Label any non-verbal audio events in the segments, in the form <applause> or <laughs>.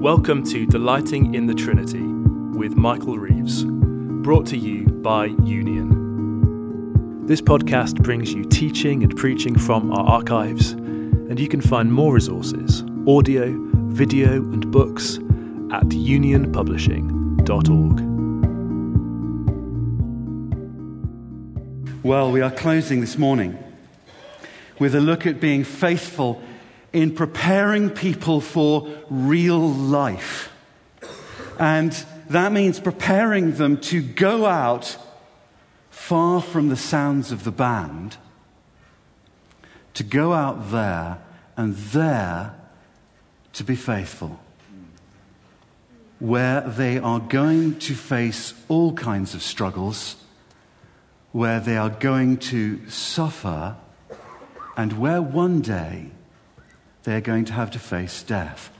Welcome to Delighting in the Trinity with Michael Reeves, brought to you by Union. This podcast brings you teaching and preaching from our archives, and you can find more resources, audio, video, and books at unionpublishing.org. Well, we are closing this morning with a look at being faithful in preparing people for real life. And that means preparing them to go out far from the sounds of the band, to go out there and there to be faithful, where they are going to face all kinds of struggles, where they are going to suffer, and where one day they're going to have to face death.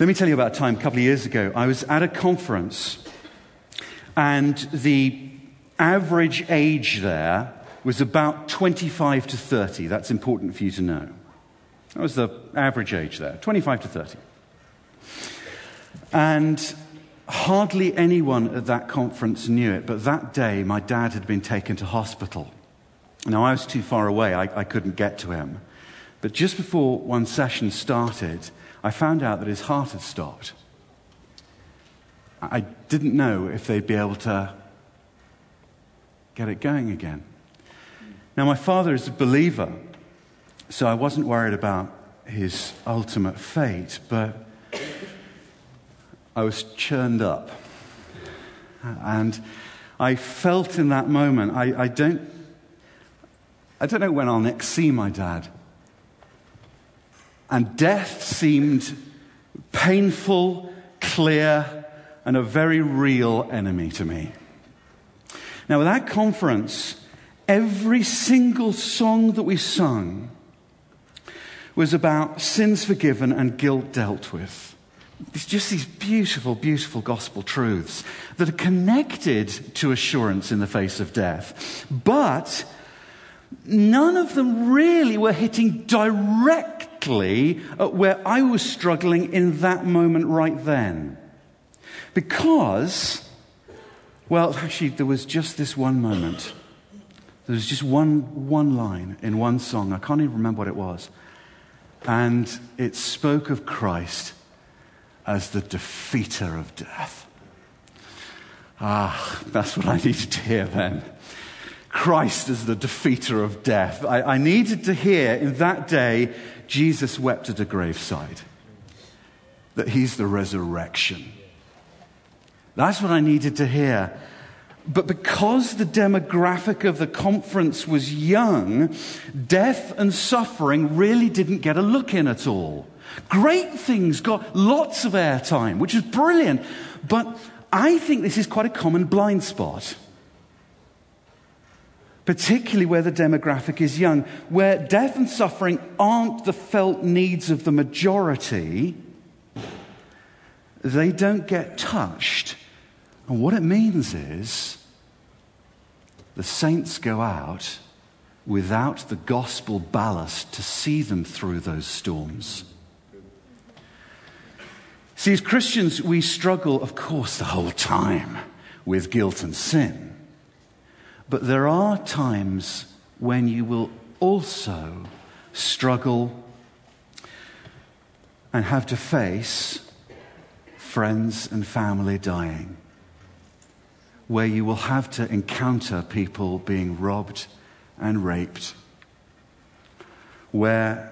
Let me tell you about a time a couple of years ago. I was at a conference, and the average age there was about 25 to 30. That's important for you to know. That was the average age there 25 to 30. And hardly anyone at that conference knew it, but that day my dad had been taken to hospital. Now, I was too far away, I, I couldn't get to him. But just before one session started, I found out that his heart had stopped. I didn't know if they'd be able to get it going again. Now, my father is a believer, so I wasn't worried about his ultimate fate, but I was churned up. And I felt in that moment, I, I don't I don't know when I'll next see my dad. And death seemed painful, clear, and a very real enemy to me. Now, at that conference, every single song that we sung was about sins forgiven and guilt dealt with. It's just these beautiful, beautiful gospel truths that are connected to assurance in the face of death. But none of them really were hitting directly at where I was struggling in that moment right then. Because, well, actually, there was just this one moment. There was just one, one line in one song. I can't even remember what it was. And it spoke of Christ as the defeater of death. Ah, that's what I needed to hear then. Christ as the defeater of death. I, I needed to hear in that day Jesus wept at a graveside, that he's the resurrection. That's what I needed to hear. But because the demographic of the conference was young, death and suffering really didn't get a look in at all. Great things got lots of airtime, which is brilliant. But I think this is quite a common blind spot particularly where the demographic is young, where death and suffering aren't the felt needs of the majority, they don't get touched. And what it means is the saints go out without the gospel ballast to see them through those storms. See, as Christians, we struggle, of course, the whole time with guilt and sin. But there are times when you will also struggle and have to face friends and family dying, where you will have to encounter people being robbed and raped, where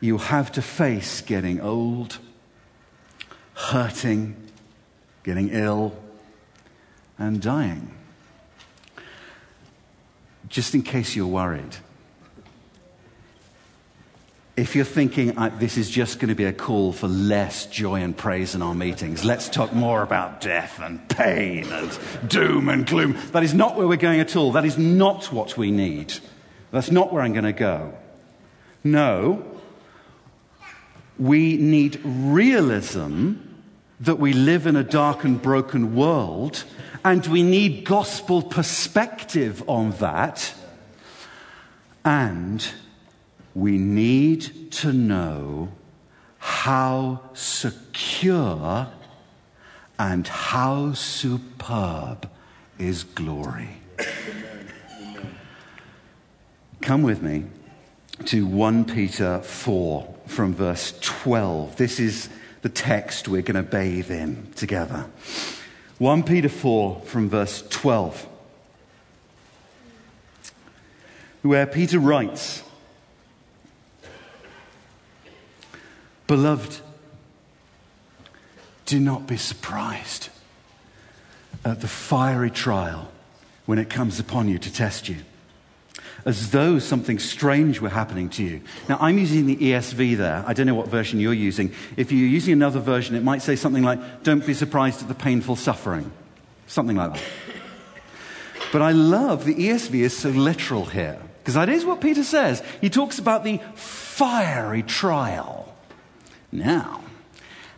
you have to face getting old, hurting, getting ill, and dying just in case you're worried, if you're thinking this is just going to be a call for less joy and praise in our meetings, let's talk more about death and pain and doom and gloom. That is not where we're going at all. That is not what we need. That's not where I'm going to go. No, we need realism that we live in a dark and broken world and we need gospel perspective on that. And we need to know how secure and how superb is glory. Come with me to 1 Peter 4 from verse 12. This is the text we're going to bathe in together. 1 Peter 4 from verse 12, where Peter writes, Beloved, do not be surprised at the fiery trial when it comes upon you to test you as though something strange were happening to you. Now, I'm using the ESV there. I don't know what version you're using. If you're using another version, it might say something like, Don't be surprised at the painful suffering. Something like that. But I love the ESV is so literal here, because that is what Peter says. He talks about the fiery trial. Now,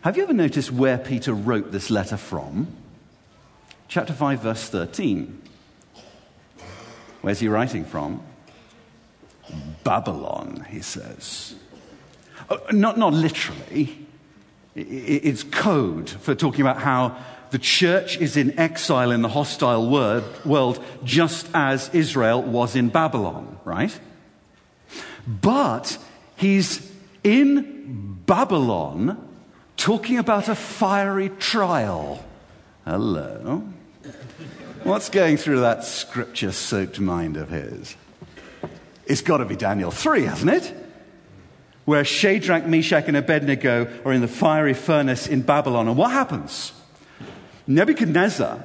have you ever noticed where Peter wrote this letter from? Chapter 5, verse 13. Where's he writing from? Babylon, he says. Uh, not, not literally. It's code for talking about how the church is in exile in the hostile world, just as Israel was in Babylon, right? But he's in Babylon talking about a fiery trial. Hello. What's going through that scripture soaked mind of his? It's got to be Daniel 3, hasn't it? Where Shadrach, Meshach, and Abednego are in the fiery furnace in Babylon. And what happens? Nebuchadnezzar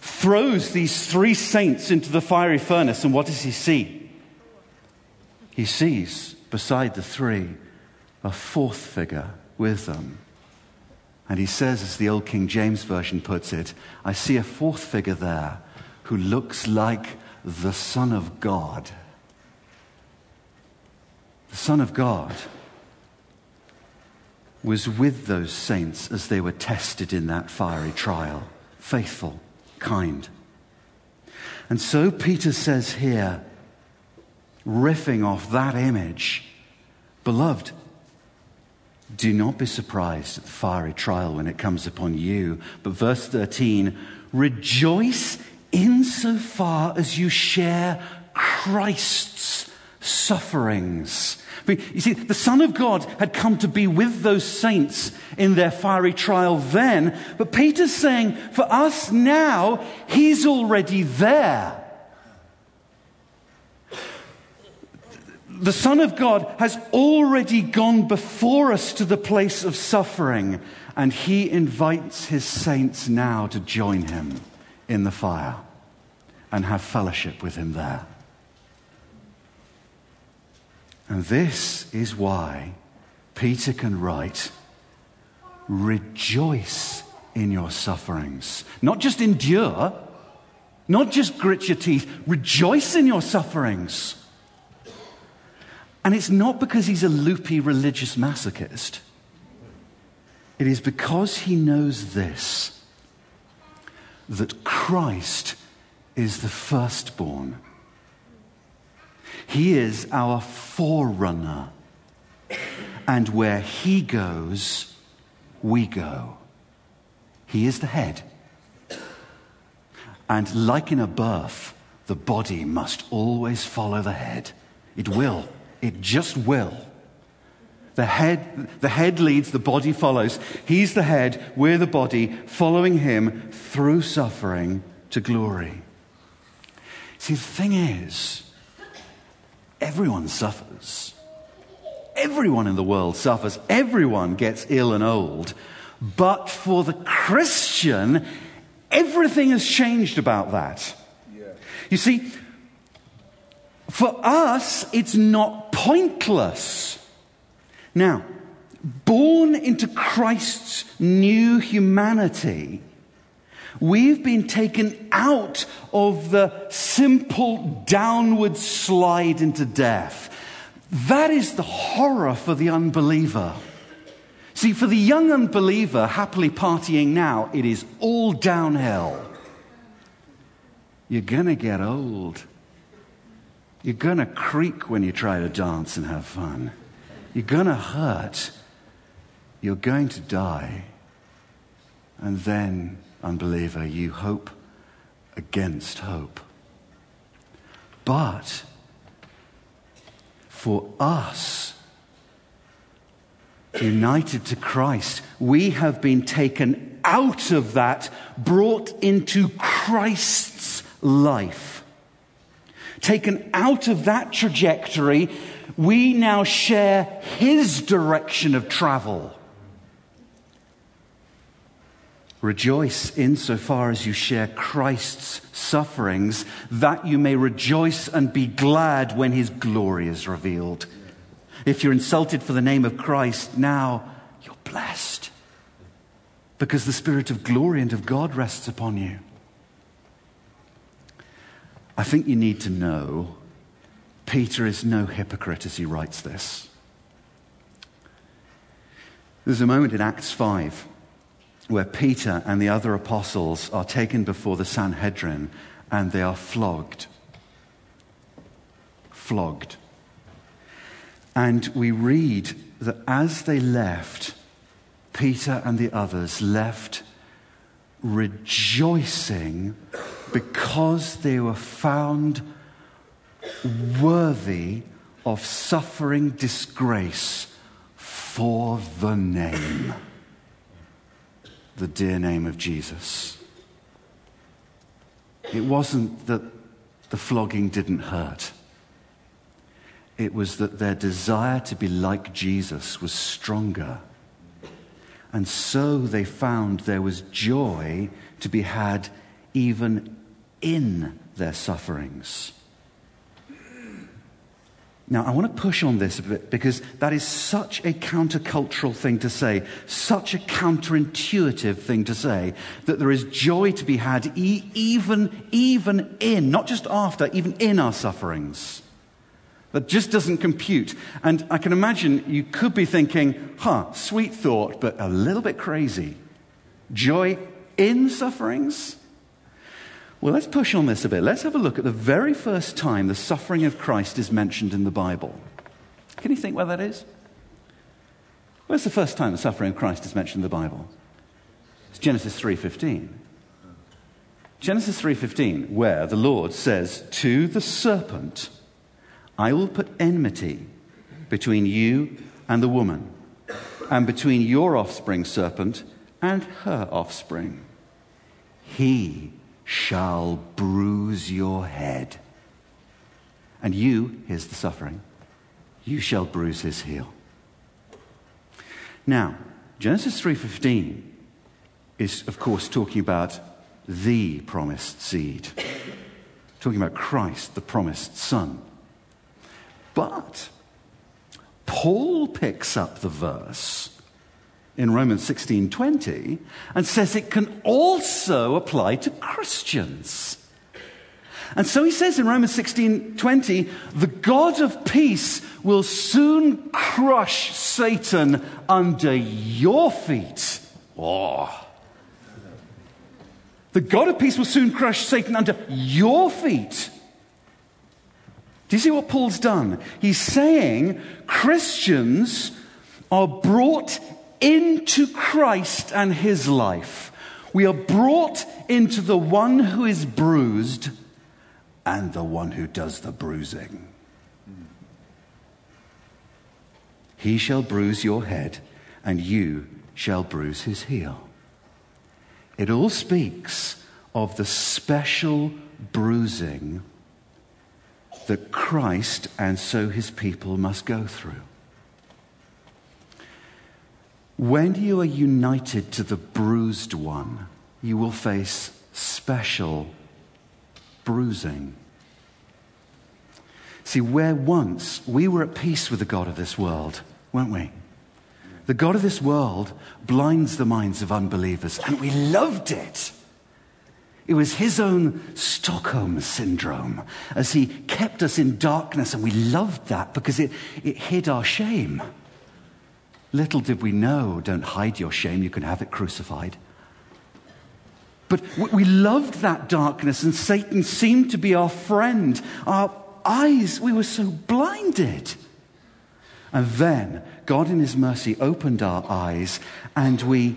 throws these three saints into the fiery furnace, and what does he see? He sees beside the three a fourth figure with them. And he says, as the old King James Version puts it, I see a fourth figure there who looks like the Son of God the Son of God, was with those saints as they were tested in that fiery trial faithful, kind. And so Peter says here, riffing off that image, Beloved, do not be surprised at the fiery trial when it comes upon you. But verse 13, rejoice insofar as you share Christ's sufferings. You see, the Son of God had come to be with those saints in their fiery trial then, but Peter's saying, for us now, He's already there. The Son of God has already gone before us to the place of suffering, and He invites His saints now to join Him in the fire and have fellowship with Him there. And this is why Peter can write, Rejoice in your sufferings. Not just endure, not just grit your teeth, rejoice in your sufferings. And it's not because he's a loopy religious masochist. It is because he knows this that Christ is the firstborn he is our forerunner. And where He goes, we go. He is the head. And like in a birth, the body must always follow the head. It will. It just will. The head, the head leads, the body follows. He's the head, we're the body, following him through suffering to glory. See, the thing is, Everyone suffers. Everyone in the world suffers. Everyone gets ill and old. But for the Christian, everything has changed about that. Yeah. You see, for us, it's not pointless. Now, born into Christ's new humanity, We've been taken out of the simple downward slide into death. That is the horror for the unbeliever. See, for the young unbeliever happily partying now, it is all downhill. You're going to get old. You're going to creak when you try to dance and have fun. You're going to hurt. you're going to die. And then, unbeliever, you hope against hope. But for us, united to Christ, we have been taken out of that, brought into Christ's life. Taken out of that trajectory, we now share his direction of travel. Rejoice insofar as you share Christ's sufferings, that you may rejoice and be glad when his glory is revealed. If you're insulted for the name of Christ, now you're blessed because the Spirit of glory and of God rests upon you. I think you need to know Peter is no hypocrite as he writes this. There's a moment in Acts 5 where Peter and the other apostles are taken before the Sanhedrin and they are flogged. Flogged. And we read that as they left, Peter and the others left rejoicing because they were found worthy of suffering disgrace for the name the dear name of Jesus. It wasn't that the flogging didn't hurt. It was that their desire to be like Jesus was stronger. And so they found there was joy to be had even in their sufferings. Now, I want to push on this a bit because that is such a countercultural thing to say, such a counterintuitive thing to say, that there is joy to be had e- even, even in, not just after, even in our sufferings. That just doesn't compute. And I can imagine you could be thinking, huh, sweet thought, but a little bit crazy. Joy in sufferings? Well, let's push on this a bit. Let's have a look at the very first time the suffering of Christ is mentioned in the Bible. Can you think where that is? Where's the first time the suffering of Christ is mentioned in the Bible? It's Genesis 3:15. Genesis 3:15, where the Lord says to the serpent, "I will put enmity between you and the woman, and between your offspring serpent and her offspring. He shall bruise your head. And you, here's the suffering, you shall bruise his heel. Now, Genesis 3:15 is of course talking about the promised seed. Talking about Christ, the promised son. But Paul picks up the verse in Romans 16:20 and says it can also apply to Christians. And so he says in Romans 16:20, the God of peace will soon crush Satan under your feet. Oh. The God of peace will soon crush Satan under your feet. Do you see what Paul's done? He's saying Christians are brought into Christ and his life. We are brought into the one who is bruised and the one who does the bruising. He shall bruise your head, and you shall bruise his heel. It all speaks of the special bruising that Christ and so his people must go through. When you are united to the bruised one, you will face special bruising. See, where once we were at peace with the God of this world, weren't we? The God of this world blinds the minds of unbelievers, and we loved it. It was his own Stockholm syndrome as he kept us in darkness, and we loved that because it, it hid our shame. Little did we know, don't hide your shame, you can have it crucified. But we loved that darkness, and Satan seemed to be our friend. Our eyes, we were so blinded. And then God, in His mercy, opened our eyes and we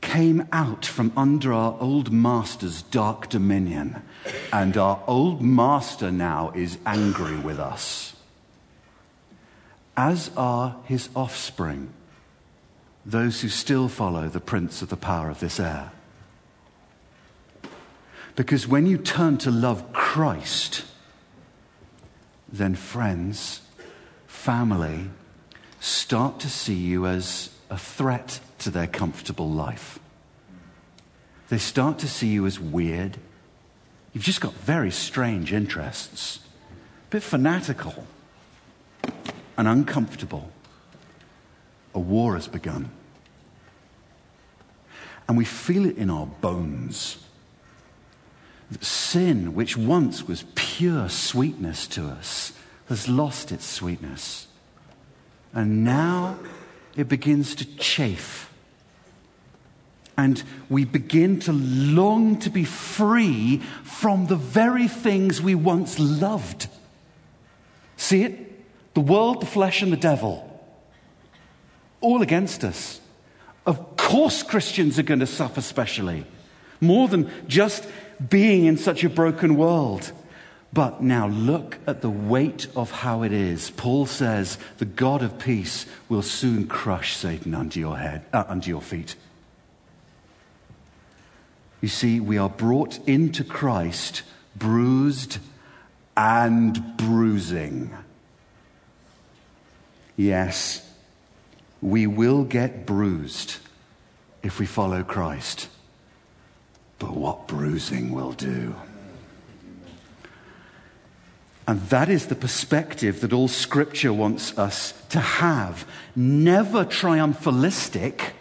came out from under our old master's dark dominion. And our old master now is angry with us, as are his offspring, those who still follow the prince of the power of this air. Because when you turn to love Christ, then friends, family, start to see you as a threat to their comfortable life. They start to see you as weird. You've just got very strange interests, a bit fanatical and uncomfortable. A war has begun. And we feel it in our bones. That sin, which once was pure sweetness to us, has lost its sweetness. And now it begins to chafe. And we begin to long to be free from the very things we once loved. See it? The world, the flesh, and the devil. All against us. Of course, Christians are going to suffer specially. More than just being in such a broken world. But now look at the weight of how it is. Paul says, the God of peace will soon crush Satan under your head, uh, under your feet. You see, we are brought into Christ bruised and bruising. Yes, we will get bruised if we follow Christ. But what bruising will do? And that is the perspective that all Scripture wants us to have. Never triumphalistic,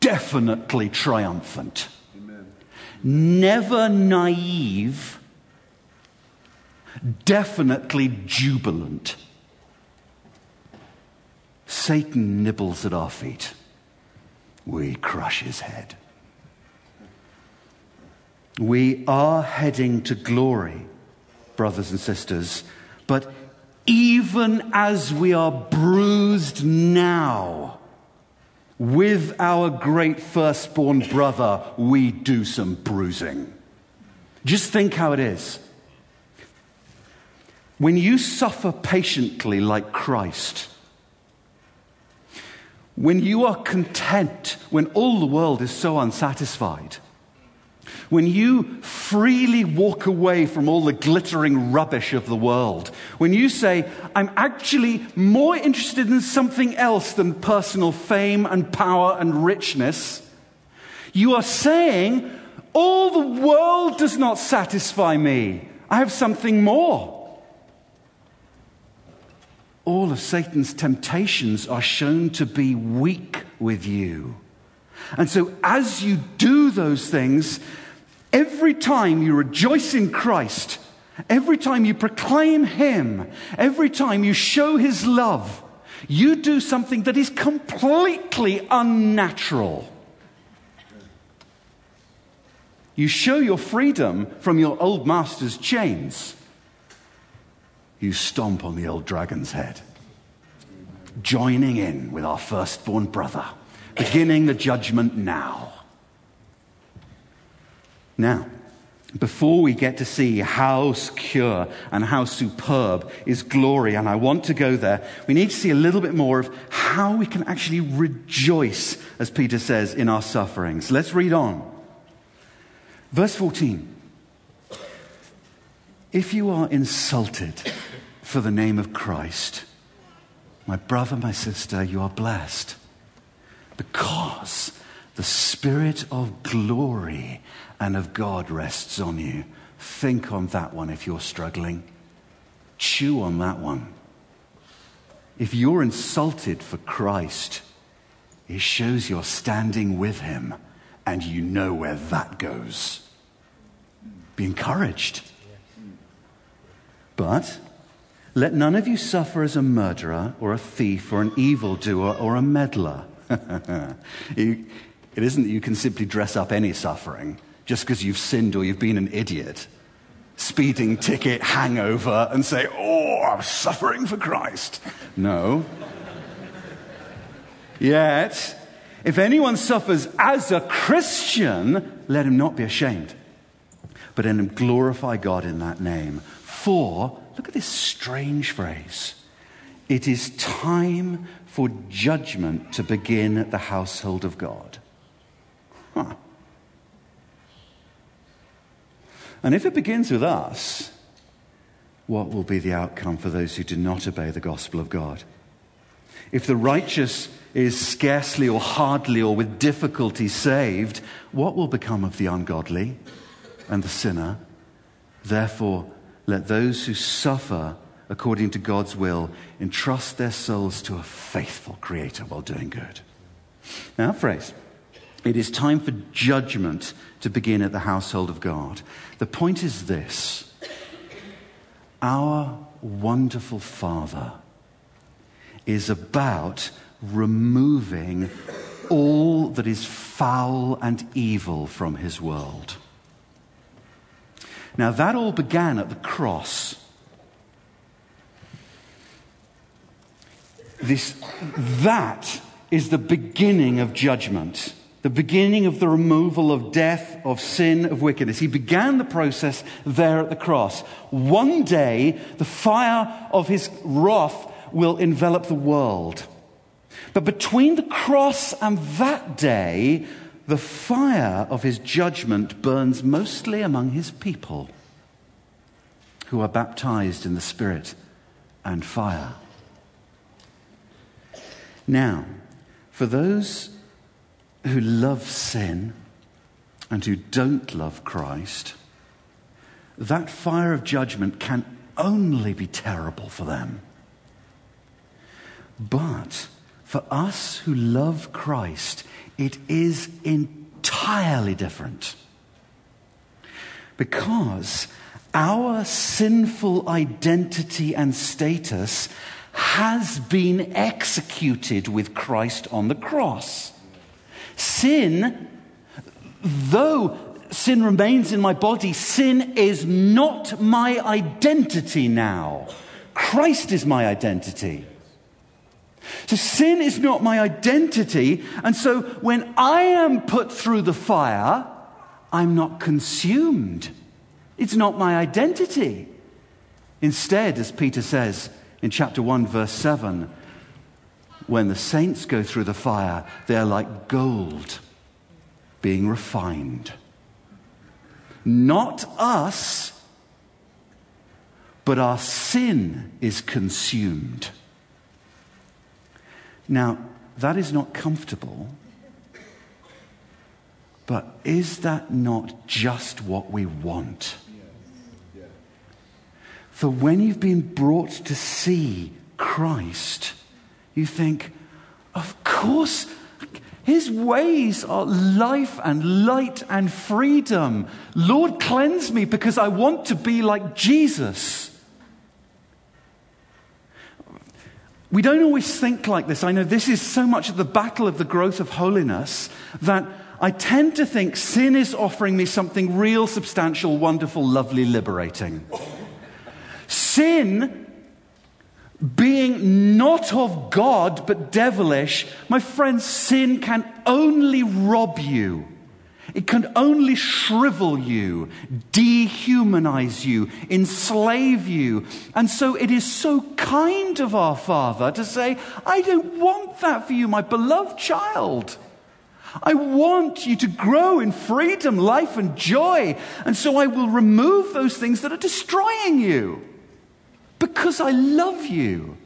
definitely triumphant. Amen. Never naive, definitely jubilant. Satan nibbles at our feet. We crush his head. We are heading to glory brothers and sisters. But even as we are bruised now, with our great firstborn brother, we do some bruising. Just think how it is. When you suffer patiently like Christ, when you are content when all the world is so unsatisfied, when you freely walk away from all the glittering rubbish of the world, when you say, I'm actually more interested in something else than personal fame and power and richness, you are saying, all the world does not satisfy me. I have something more. All of Satan's temptations are shown to be weak with you. And so, as you do those things, Every time you rejoice in Christ, every time you proclaim Him, every time you show His love, you do something that is completely unnatural. You show your freedom from your old master's chains. You stomp on the old dragon's head, joining in with our firstborn brother, beginning the judgment now. Now, before we get to see how secure and how superb is glory, and I want to go there, we need to see a little bit more of how we can actually rejoice, as Peter says, in our sufferings. Let's read on. Verse 14. If you are insulted for the name of Christ, my brother, my sister, you are blessed because the Spirit of glory and of God rests on you. Think on that one if you're struggling. Chew on that one. If you're insulted for Christ, it shows you're standing with Him and you know where that goes. Be encouraged. But let none of you suffer as a murderer or a thief or an evildoer or a meddler. <laughs> It isn't that you can simply dress up any suffering just because you've sinned or you've been an idiot. speeding ticket hangover and say, Oh, I'm suffering for Christ. No. Yet, if anyone suffers as a Christian, let him not be ashamed, but let him glorify God in that name. For, look at this strange phrase it is time for judgment to begin at the household of God. Huh. And if it begins with us, what will be the outcome for those who do not obey the gospel of God? If the righteous is scarcely or hardly or with difficulty saved, what will become of the ungodly and the sinner? Therefore, let those who suffer according to God's will entrust their souls to a faithful Creator while doing good. Now, phrase. It is time for judgment to begin at the household of God. The point is this our wonderful Father is about removing all that is foul and evil from his world. Now, that all began at the cross. This, that is the beginning of judgment the beginning of the removal of death, of sin, of wickedness. He began the process there at the cross. One day, the fire of his wrath will envelop the world. But between the cross and that day, the fire of his judgment burns mostly among his people who are baptized in the Spirit and fire. Now, for those who love sin and who don't love Christ, that fire of judgment can only be terrible for them. But for us who love Christ, it is entirely different. Because our sinful identity and status has been executed with Christ on the cross. Sin, though sin remains in my body, sin is not my identity now. Christ is my identity. So sin is not my identity. And so when I am put through the fire, I'm not consumed. It's not my identity. Instead, as Peter says in chapter 1, verse 7, when the saints go through the fire, they're like gold being refined. Not us, but our sin is consumed. Now, that is not comfortable, but is that not just what we want? For when you've been brought to see Christ, you think, of course, his ways are life and light and freedom. Lord, cleanse me because I want to be like Jesus. We don't always think like this. I know this is so much of the battle of the growth of holiness that I tend to think sin is offering me something real, substantial, wonderful, lovely, liberating. Sin being not of God but devilish, my friends, sin can only rob you. It can only shrivel you, dehumanize you, enslave you. And so it is so kind of our Father to say, I don't want that for you, my beloved child. I want you to grow in freedom, life, and joy. And so I will remove those things that are destroying you because I love you.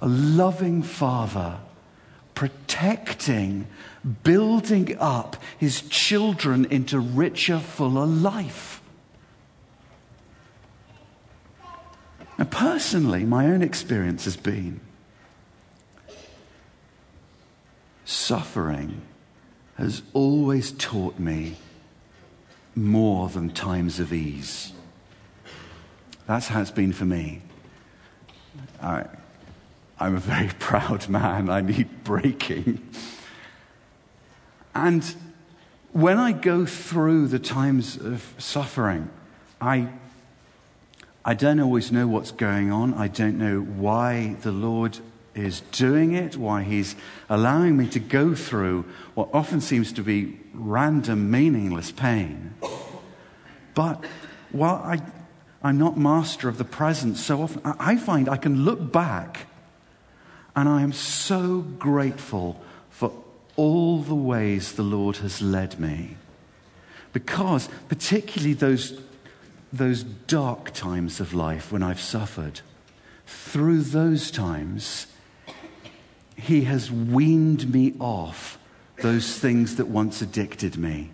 A loving father protecting, building up his children into richer, fuller life. Now, personally, my own experience has been suffering has always taught me more than times of ease. That's how it's been for me. I, I'm a very <laughs> proud man. I need breaking. And when I go through the times of suffering, I, I don't always know what's going on. I don't know why the Lord is doing it, why He's allowing me to go through what often seems to be random, meaningless pain. But while I, I'm not master of the present, so often I find I can look back and I am so grateful all the ways the Lord has led me. Because, particularly those, those dark times of life when I've suffered, through those times, He has weaned me off those things that once addicted me.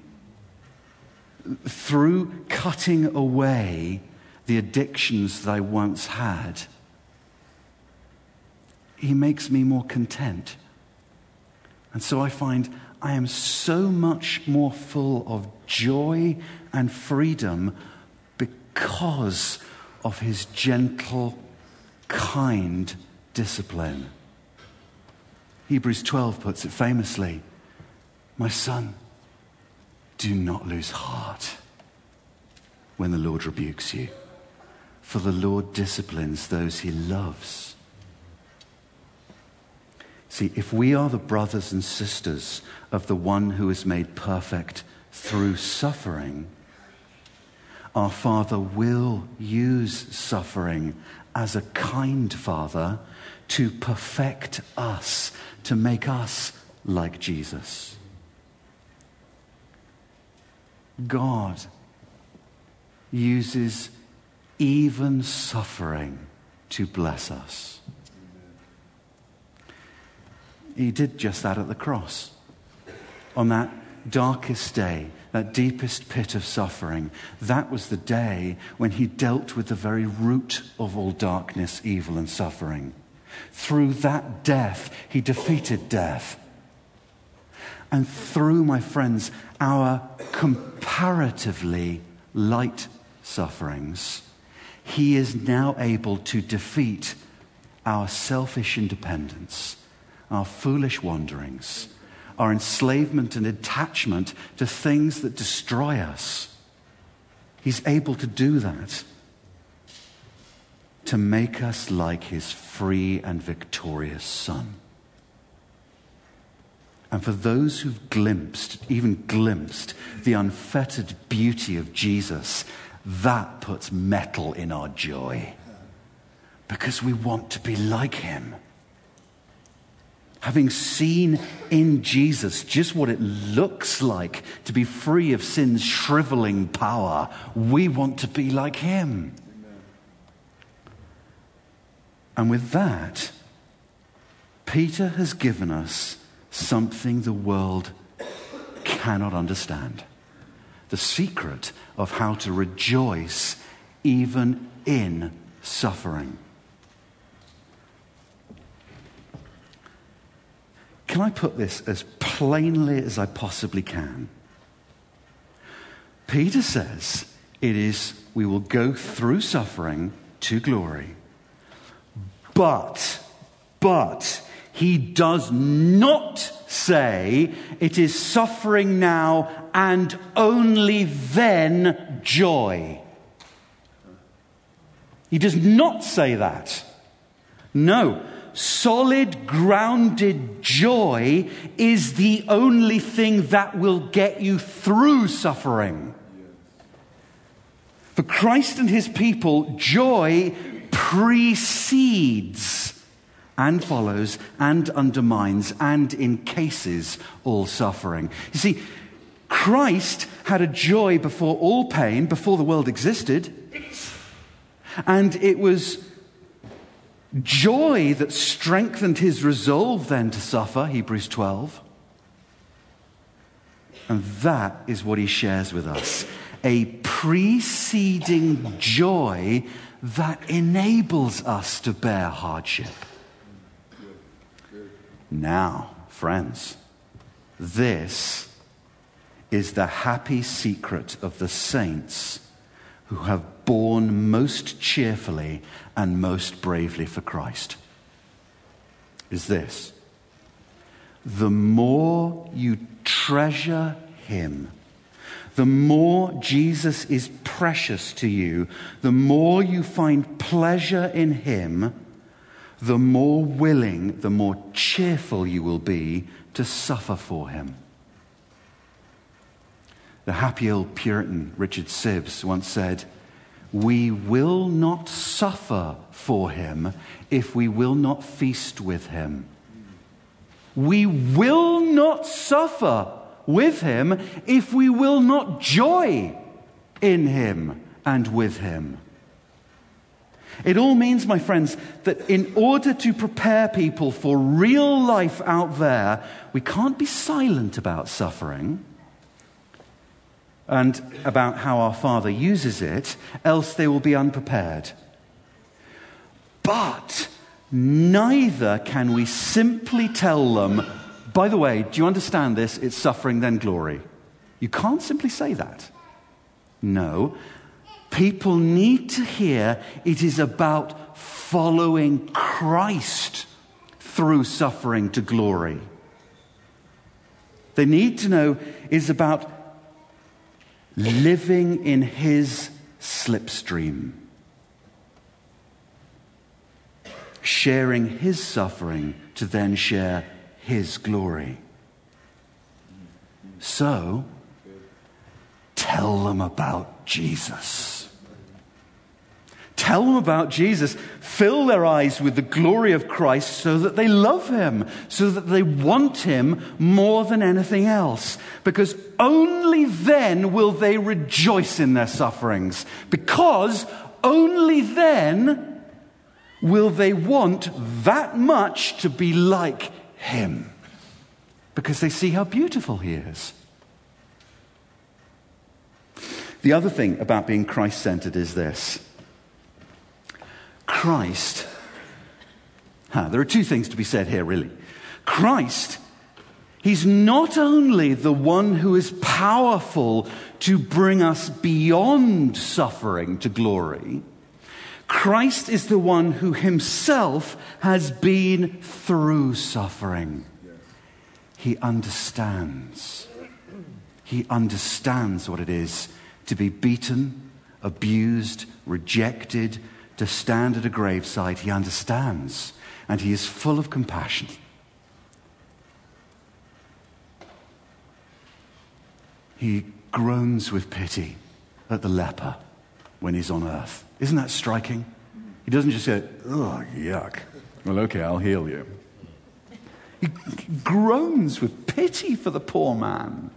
Through cutting away the addictions that I once had, He makes me more content. And so I find I am so much more full of joy and freedom because of his gentle, kind discipline. Hebrews 12 puts it famously My son, do not lose heart when the Lord rebukes you, for the Lord disciplines those he loves. See, if we are the brothers and sisters of the one who is made perfect through suffering, our Father will use suffering as a kind Father to perfect us, to make us like Jesus. God uses even suffering to bless us. He did just that at the cross. On that darkest day, that deepest pit of suffering, that was the day when he dealt with the very root of all darkness, evil, and suffering. Through that death, he defeated death. And through, my friends, our comparatively light sufferings, he is now able to defeat our selfish independence our foolish wanderings, our enslavement and attachment to things that destroy us. He's able to do that to make us like his free and victorious Son. And for those who've glimpsed, even glimpsed, the unfettered beauty of Jesus, that puts metal in our joy. Because we want to be like him having seen in Jesus just what it looks like to be free of sin's shriveling power, we want to be like him. Amen. And with that, Peter has given us something the world cannot understand the secret of how to rejoice even in suffering. Can I put this as plainly as I possibly can? Peter says it is, we will go through suffering to glory. But, but, he does not say it is suffering now and only then joy. He does not say that. No, solid, grounded joy is the only thing that will get you through suffering. For Christ and his people, joy precedes and follows and undermines and encases all suffering. You see, Christ had a joy before all pain, before the world existed. And it was Joy that strengthened his resolve then to suffer, Hebrews 12. And that is what he shares with us a preceding joy that enables us to bear hardship. Now, friends, this is the happy secret of the saints who have borne most cheerfully and most bravely for Christ is this the more you treasure Him. The more Jesus is precious to you, the more you find pleasure in Him, the more willing, the more cheerful you will be to suffer for Him. The happy old Puritan Richard Sibbes once said, We will not suffer for Him if we will not feast with Him. We will not suffer with him if we will not joy in him and with him. It all means, my friends, that in order to prepare people for real life out there, we can't be silent about suffering and about how our Father uses it, else they will be unprepared. But neither can we simply tell them, by the way, do you understand this? It's suffering, then glory. You can't simply say that. No. People need to hear it is about following Christ through suffering to glory. They need to know is about living in his slipstream, sharing his suffering to then share his glory. So, tell them about Jesus. Tell them about Jesus. Fill their eyes with the glory of Christ so that they love him, so that they want him more than anything else. Because only then will they rejoice in their sufferings. Because only then will they want that much to be like him because they see how beautiful he is. The other thing about being Christ centered is this Christ, huh, there are two things to be said here, really. Christ, he's not only the one who is powerful to bring us beyond suffering to glory, Christ is the one who himself has been through suffering. He understands. He understands what it is to be beaten, abused, rejected, to stand at a graveside. He understands. And he is full of compassion. He groans with pity at the leper when he's on earth. Isn't that striking? He doesn't just say, oh, yuck. Well, okay, I'll heal you. He groans with pity for the poor man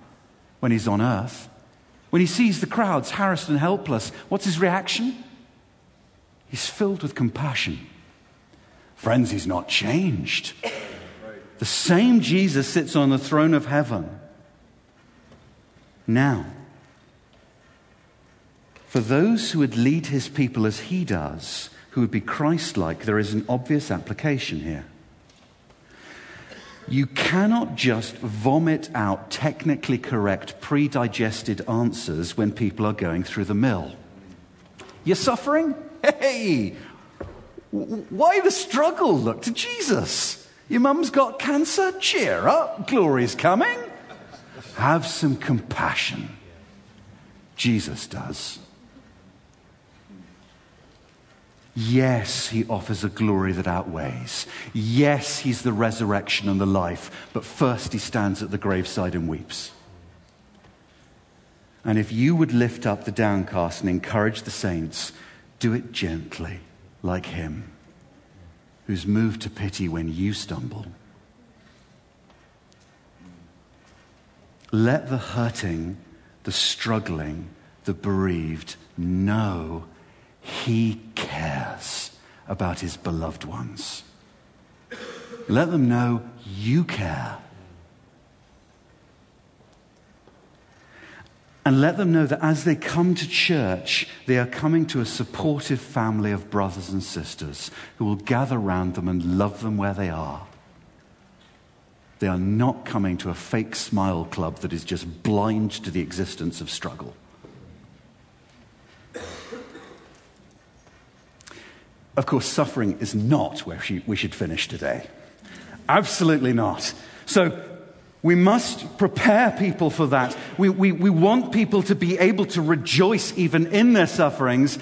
when he's on earth. When he sees the crowds harassed and helpless, what's his reaction? He's filled with compassion. Friends, he's not changed. The same Jesus sits on the throne of heaven now for those who would lead his people as he does, who would be Christ like, there is an obvious application here. You cannot just vomit out technically correct, pre digested answers when people are going through the mill. You're suffering? Hey, why the struggle? Look to Jesus. Your mum's got cancer? Cheer up, glory's coming. Have some compassion. Jesus does. Yes, he offers a glory that outweighs. Yes, he's the resurrection and the life. But first, he stands at the graveside and weeps. And if you would lift up the downcast and encourage the saints, do it gently, like him, who's moved to pity when you stumble. Let the hurting, the struggling, the bereaved know he cares about his beloved ones. Let them know you care. And let them know that as they come to church, they are coming to a supportive family of brothers and sisters who will gather around them and love them where they are. They are not coming to a fake smile club that is just blind to the existence of struggle. Of course, suffering is not where we should finish today. Absolutely not. So, We must prepare people for that. We, we, we want people to be able to rejoice even in their sufferings.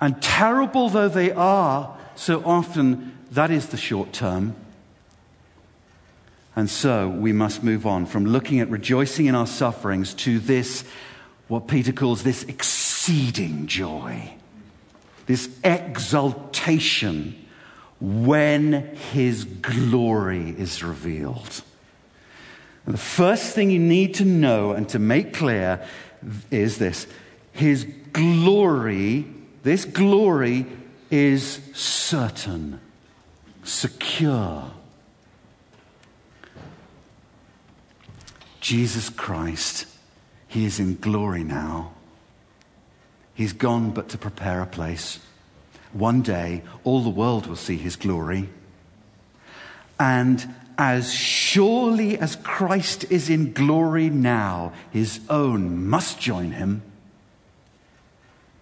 And terrible though they are, so often that is the short term. And so we must move on from looking at rejoicing in our sufferings to this, what Peter calls this exceeding joy, this exaltation when his glory is revealed. And the first thing you need to know and to make clear is this His glory, this glory is certain, secure. Jesus Christ, He is in glory now. He's gone but to prepare a place. One day, all the world will see His glory. And as surely as Christ is in glory now, his own must join him.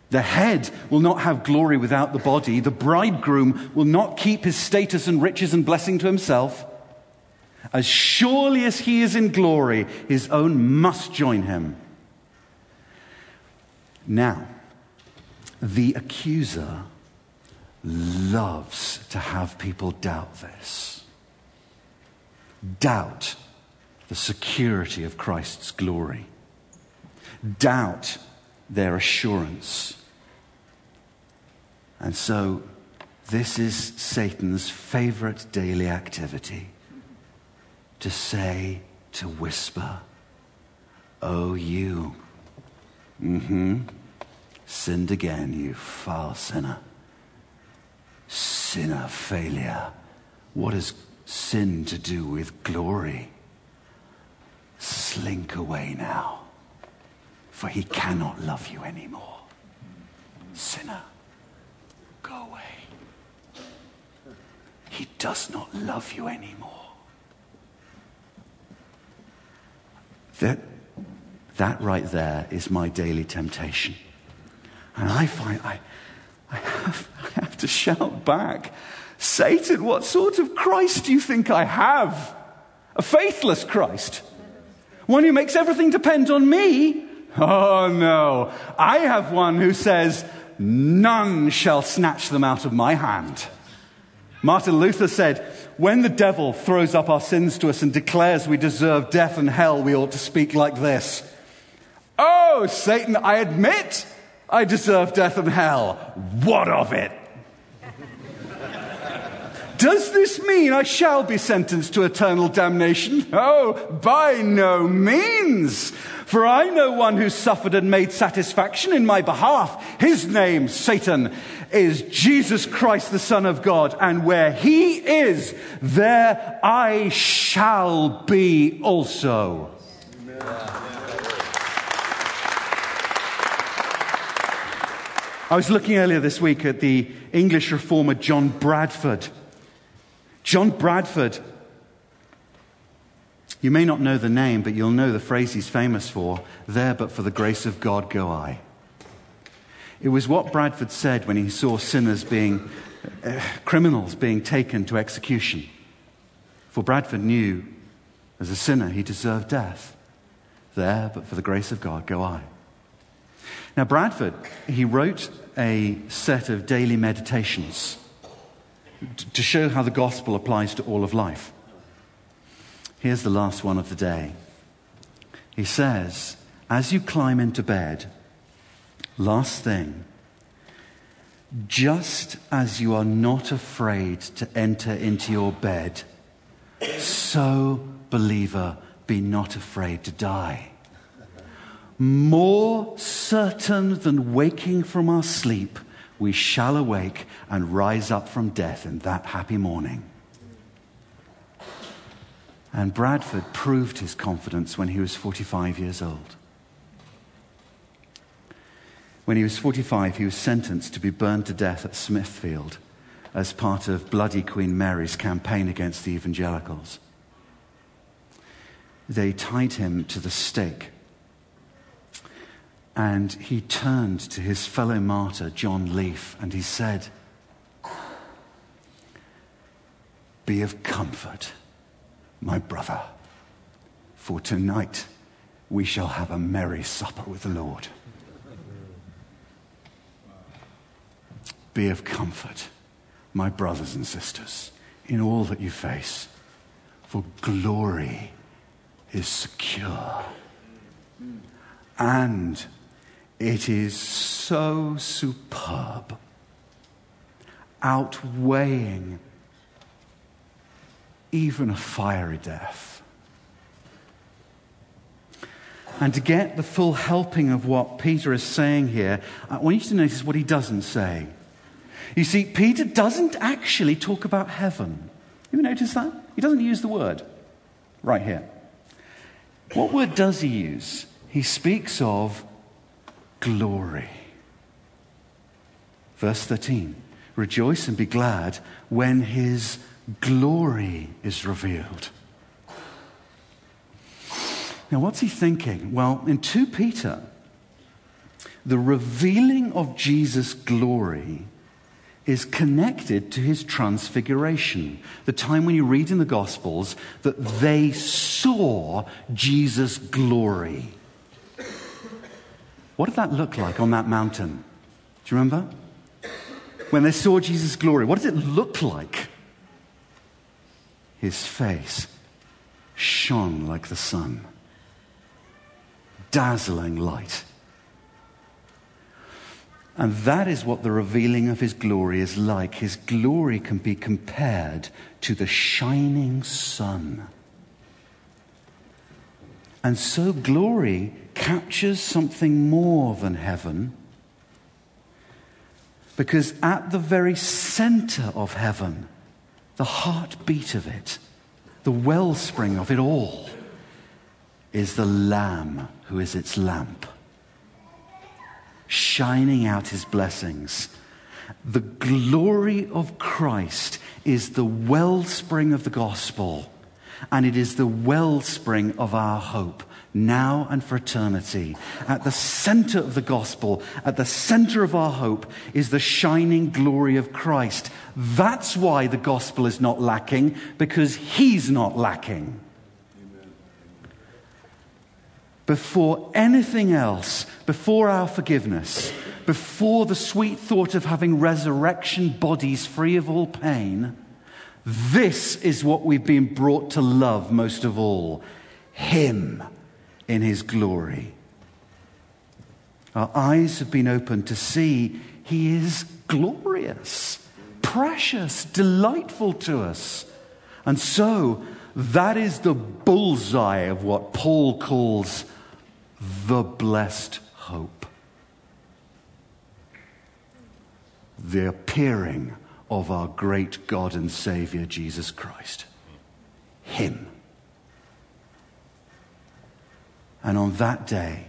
The head will not have glory without the body. The bridegroom will not keep his status and riches and blessing to himself. As surely as he is in glory, his own must join him. Now, the accuser loves to have people doubt this doubt the security of Christ's glory, doubt their assurance. And so, this is Satan's favorite daily activity to say, to whisper, Oh, you, mm hmm, sinned again, you foul sinner. Sinner failure. What has sin to do with glory. Slink away now, for he cannot love you anymore. Sinner, go away. He does not love you anymore. That, that right there is my daily temptation. And I find I, I, have, I have to shout back Satan, what sort of Christ do you think I have? A faithless Christ? One who makes everything depend on me? Oh no. I have one who says, None shall snatch them out of my hand. Martin Luther said, When the devil throws up our sins to us and declares we deserve death and hell, we ought to speak like this Oh, Satan, I admit I deserve death and hell. What of it? Does this mean I shall be sentenced to eternal damnation? Oh, by no means. For I know one who suffered and made satisfaction in my behalf. His name, Satan, is Jesus Christ, the Son of God. And where he is, there I shall be also. I was looking earlier this week at the English reformer John Bradford. John Bradford. You may not know the name, but you'll know the phrase he's famous for there, but for the grace of God go I. It was what Bradford said when he saw sinners being, uh, criminals being taken to execution. For Bradford knew as a sinner he deserved death. There, but for the grace of God go I. Now, Bradford, he wrote a set of daily meditations to show how the gospel applies to all of life. Here's the last one of the day. He says, as you climb into bed, last thing, just as you are not afraid to enter into your bed, so, believer, be not afraid to die. More certain than waking from our sleep we shall awake and rise up from death in that happy morning. And Bradford proved his confidence when he was 45 years old. When he was 45, he was sentenced to be burned to death at Smithfield as part of Bloody Queen Mary's campaign against the evangelicals. They tied him to the stake and he turned to his fellow martyr, John Leaf, and he said, Be of comfort, my brother. for tonight we shall have a merry supper with the Lord. Be of comfort, my brothers and sisters, in all that you face, for glory is secure. And it is so superb, outweighing even a fiery death. And to get the full helping of what Peter is saying here, I want you to notice what he doesn't say. You see, Peter doesn't actually talk about heaven. You notice that? He doesn't use the word right here. What word does he use? He speaks of glory. Verse 13 Rejoice and be glad when his glory is revealed. Now, what's he thinking? Well, in 2 Peter, the revealing of Jesus' glory is connected to his transfiguration. The time when you read in the Gospels that they saw Jesus' glory. What did that look like on that mountain? Do you remember? When they saw Jesus' glory, what did it look like? His face shone like the sun, dazzling light. And that is what the revealing of his glory is like. His glory can be compared to the shining sun. And so glory captures something more than heaven. Because at the very center of heaven, the heartbeat of it, the wellspring of it all, is the Lamb who is its lamp shining out his blessings. The glory of Christ is the wellspring of the gospel, and it is the wellspring of our hope now and for eternity. At the center of the gospel, at the center of our hope, is the shining glory of Christ. That's why the gospel is not lacking, because he's not lacking. before anything else, before our forgiveness, before the sweet thought of having resurrection bodies free of all pain, this is what we've been brought to love most of all Him in His glory. Our eyes have been opened to see He is glorious, precious, delightful to us. And so, that is the bullseye of what Paul calls the blessed hope. The appearing of our great God and Savior, Jesus Christ. Him. And on that day,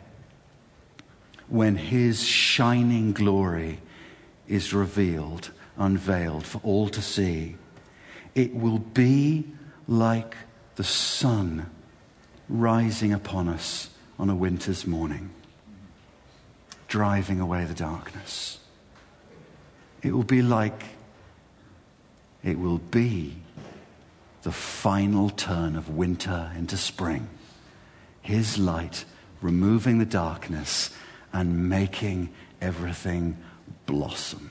when His shining glory is revealed, unveiled for all to see, it will be like the sun rising upon us on a winter's morning, driving away the darkness. It will be like, it will be the final turn of winter into spring. His light removing the darkness and making everything blossom.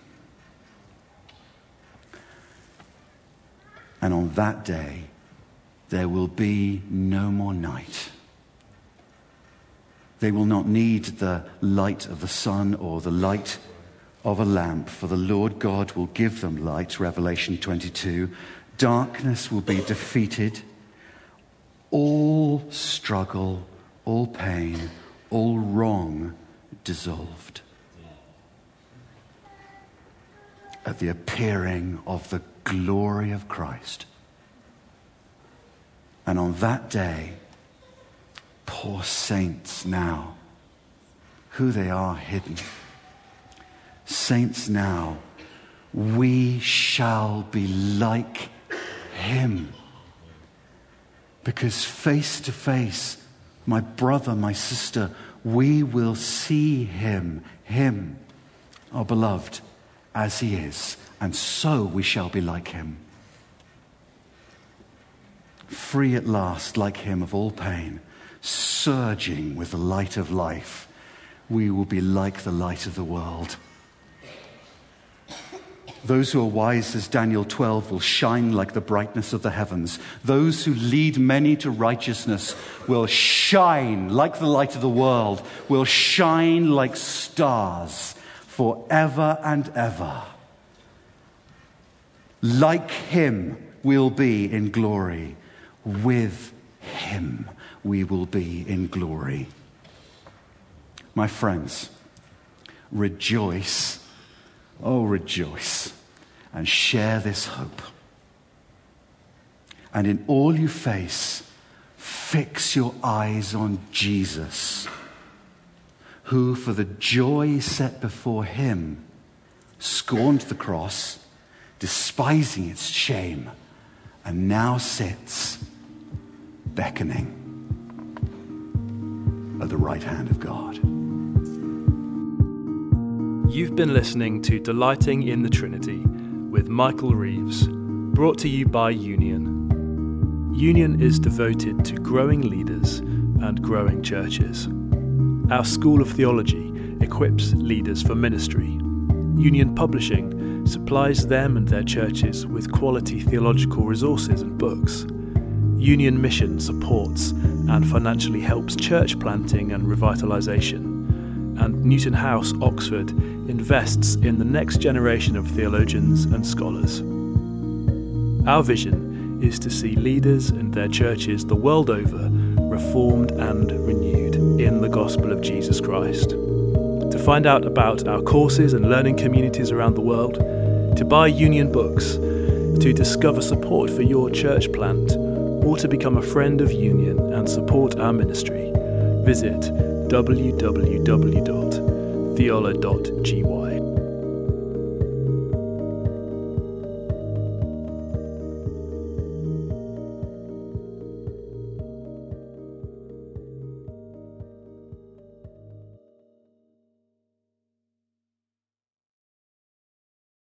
And on that day, there will be no more night. They will not need the light of the sun or the light of a lamp, for the Lord God will give them light. Revelation 22. Darkness will be defeated. All struggle, all pain, all wrong dissolved. At the appearing of the glory of Christ. And on that day, Poor saints now, who they are hidden. Saints now, we shall be like him. Because face to face, my brother, my sister, we will see him, him, our beloved, as he is, and so we shall be like him. Free at last, like him, of all pain surging with the light of life, we will be like the light of the world. Those who are wise, as Daniel 12, will shine like the brightness of the heavens. Those who lead many to righteousness will shine like the light of the world, will shine like stars forever and ever. Like him we'll be in glory. With him we will be in glory. My friends, rejoice. Oh, rejoice and share this hope. And in all you face, fix your eyes on Jesus, who, for the joy set before him, scorned the cross, despising its shame, and now sits beckoning at the right hand of God. You've been listening to Delighting in the Trinity with Michael Reeves, brought to you by Union. Union is devoted to growing leaders and growing churches. Our School of Theology equips leaders for ministry. Union Publishing supplies them and their churches with quality theological resources and books. Union Mission supports and financially helps church planting and revitalisation. Newton House, Oxford, invests in the next generation of theologians and scholars. Our vision is to see leaders and their churches the world over reformed and renewed in the gospel of Jesus Christ. To find out about our courses and learning communities around the world, to buy Union books, to discover support for your church plant, or to become a friend of Union and support our ministry, visit www.theolo.gy.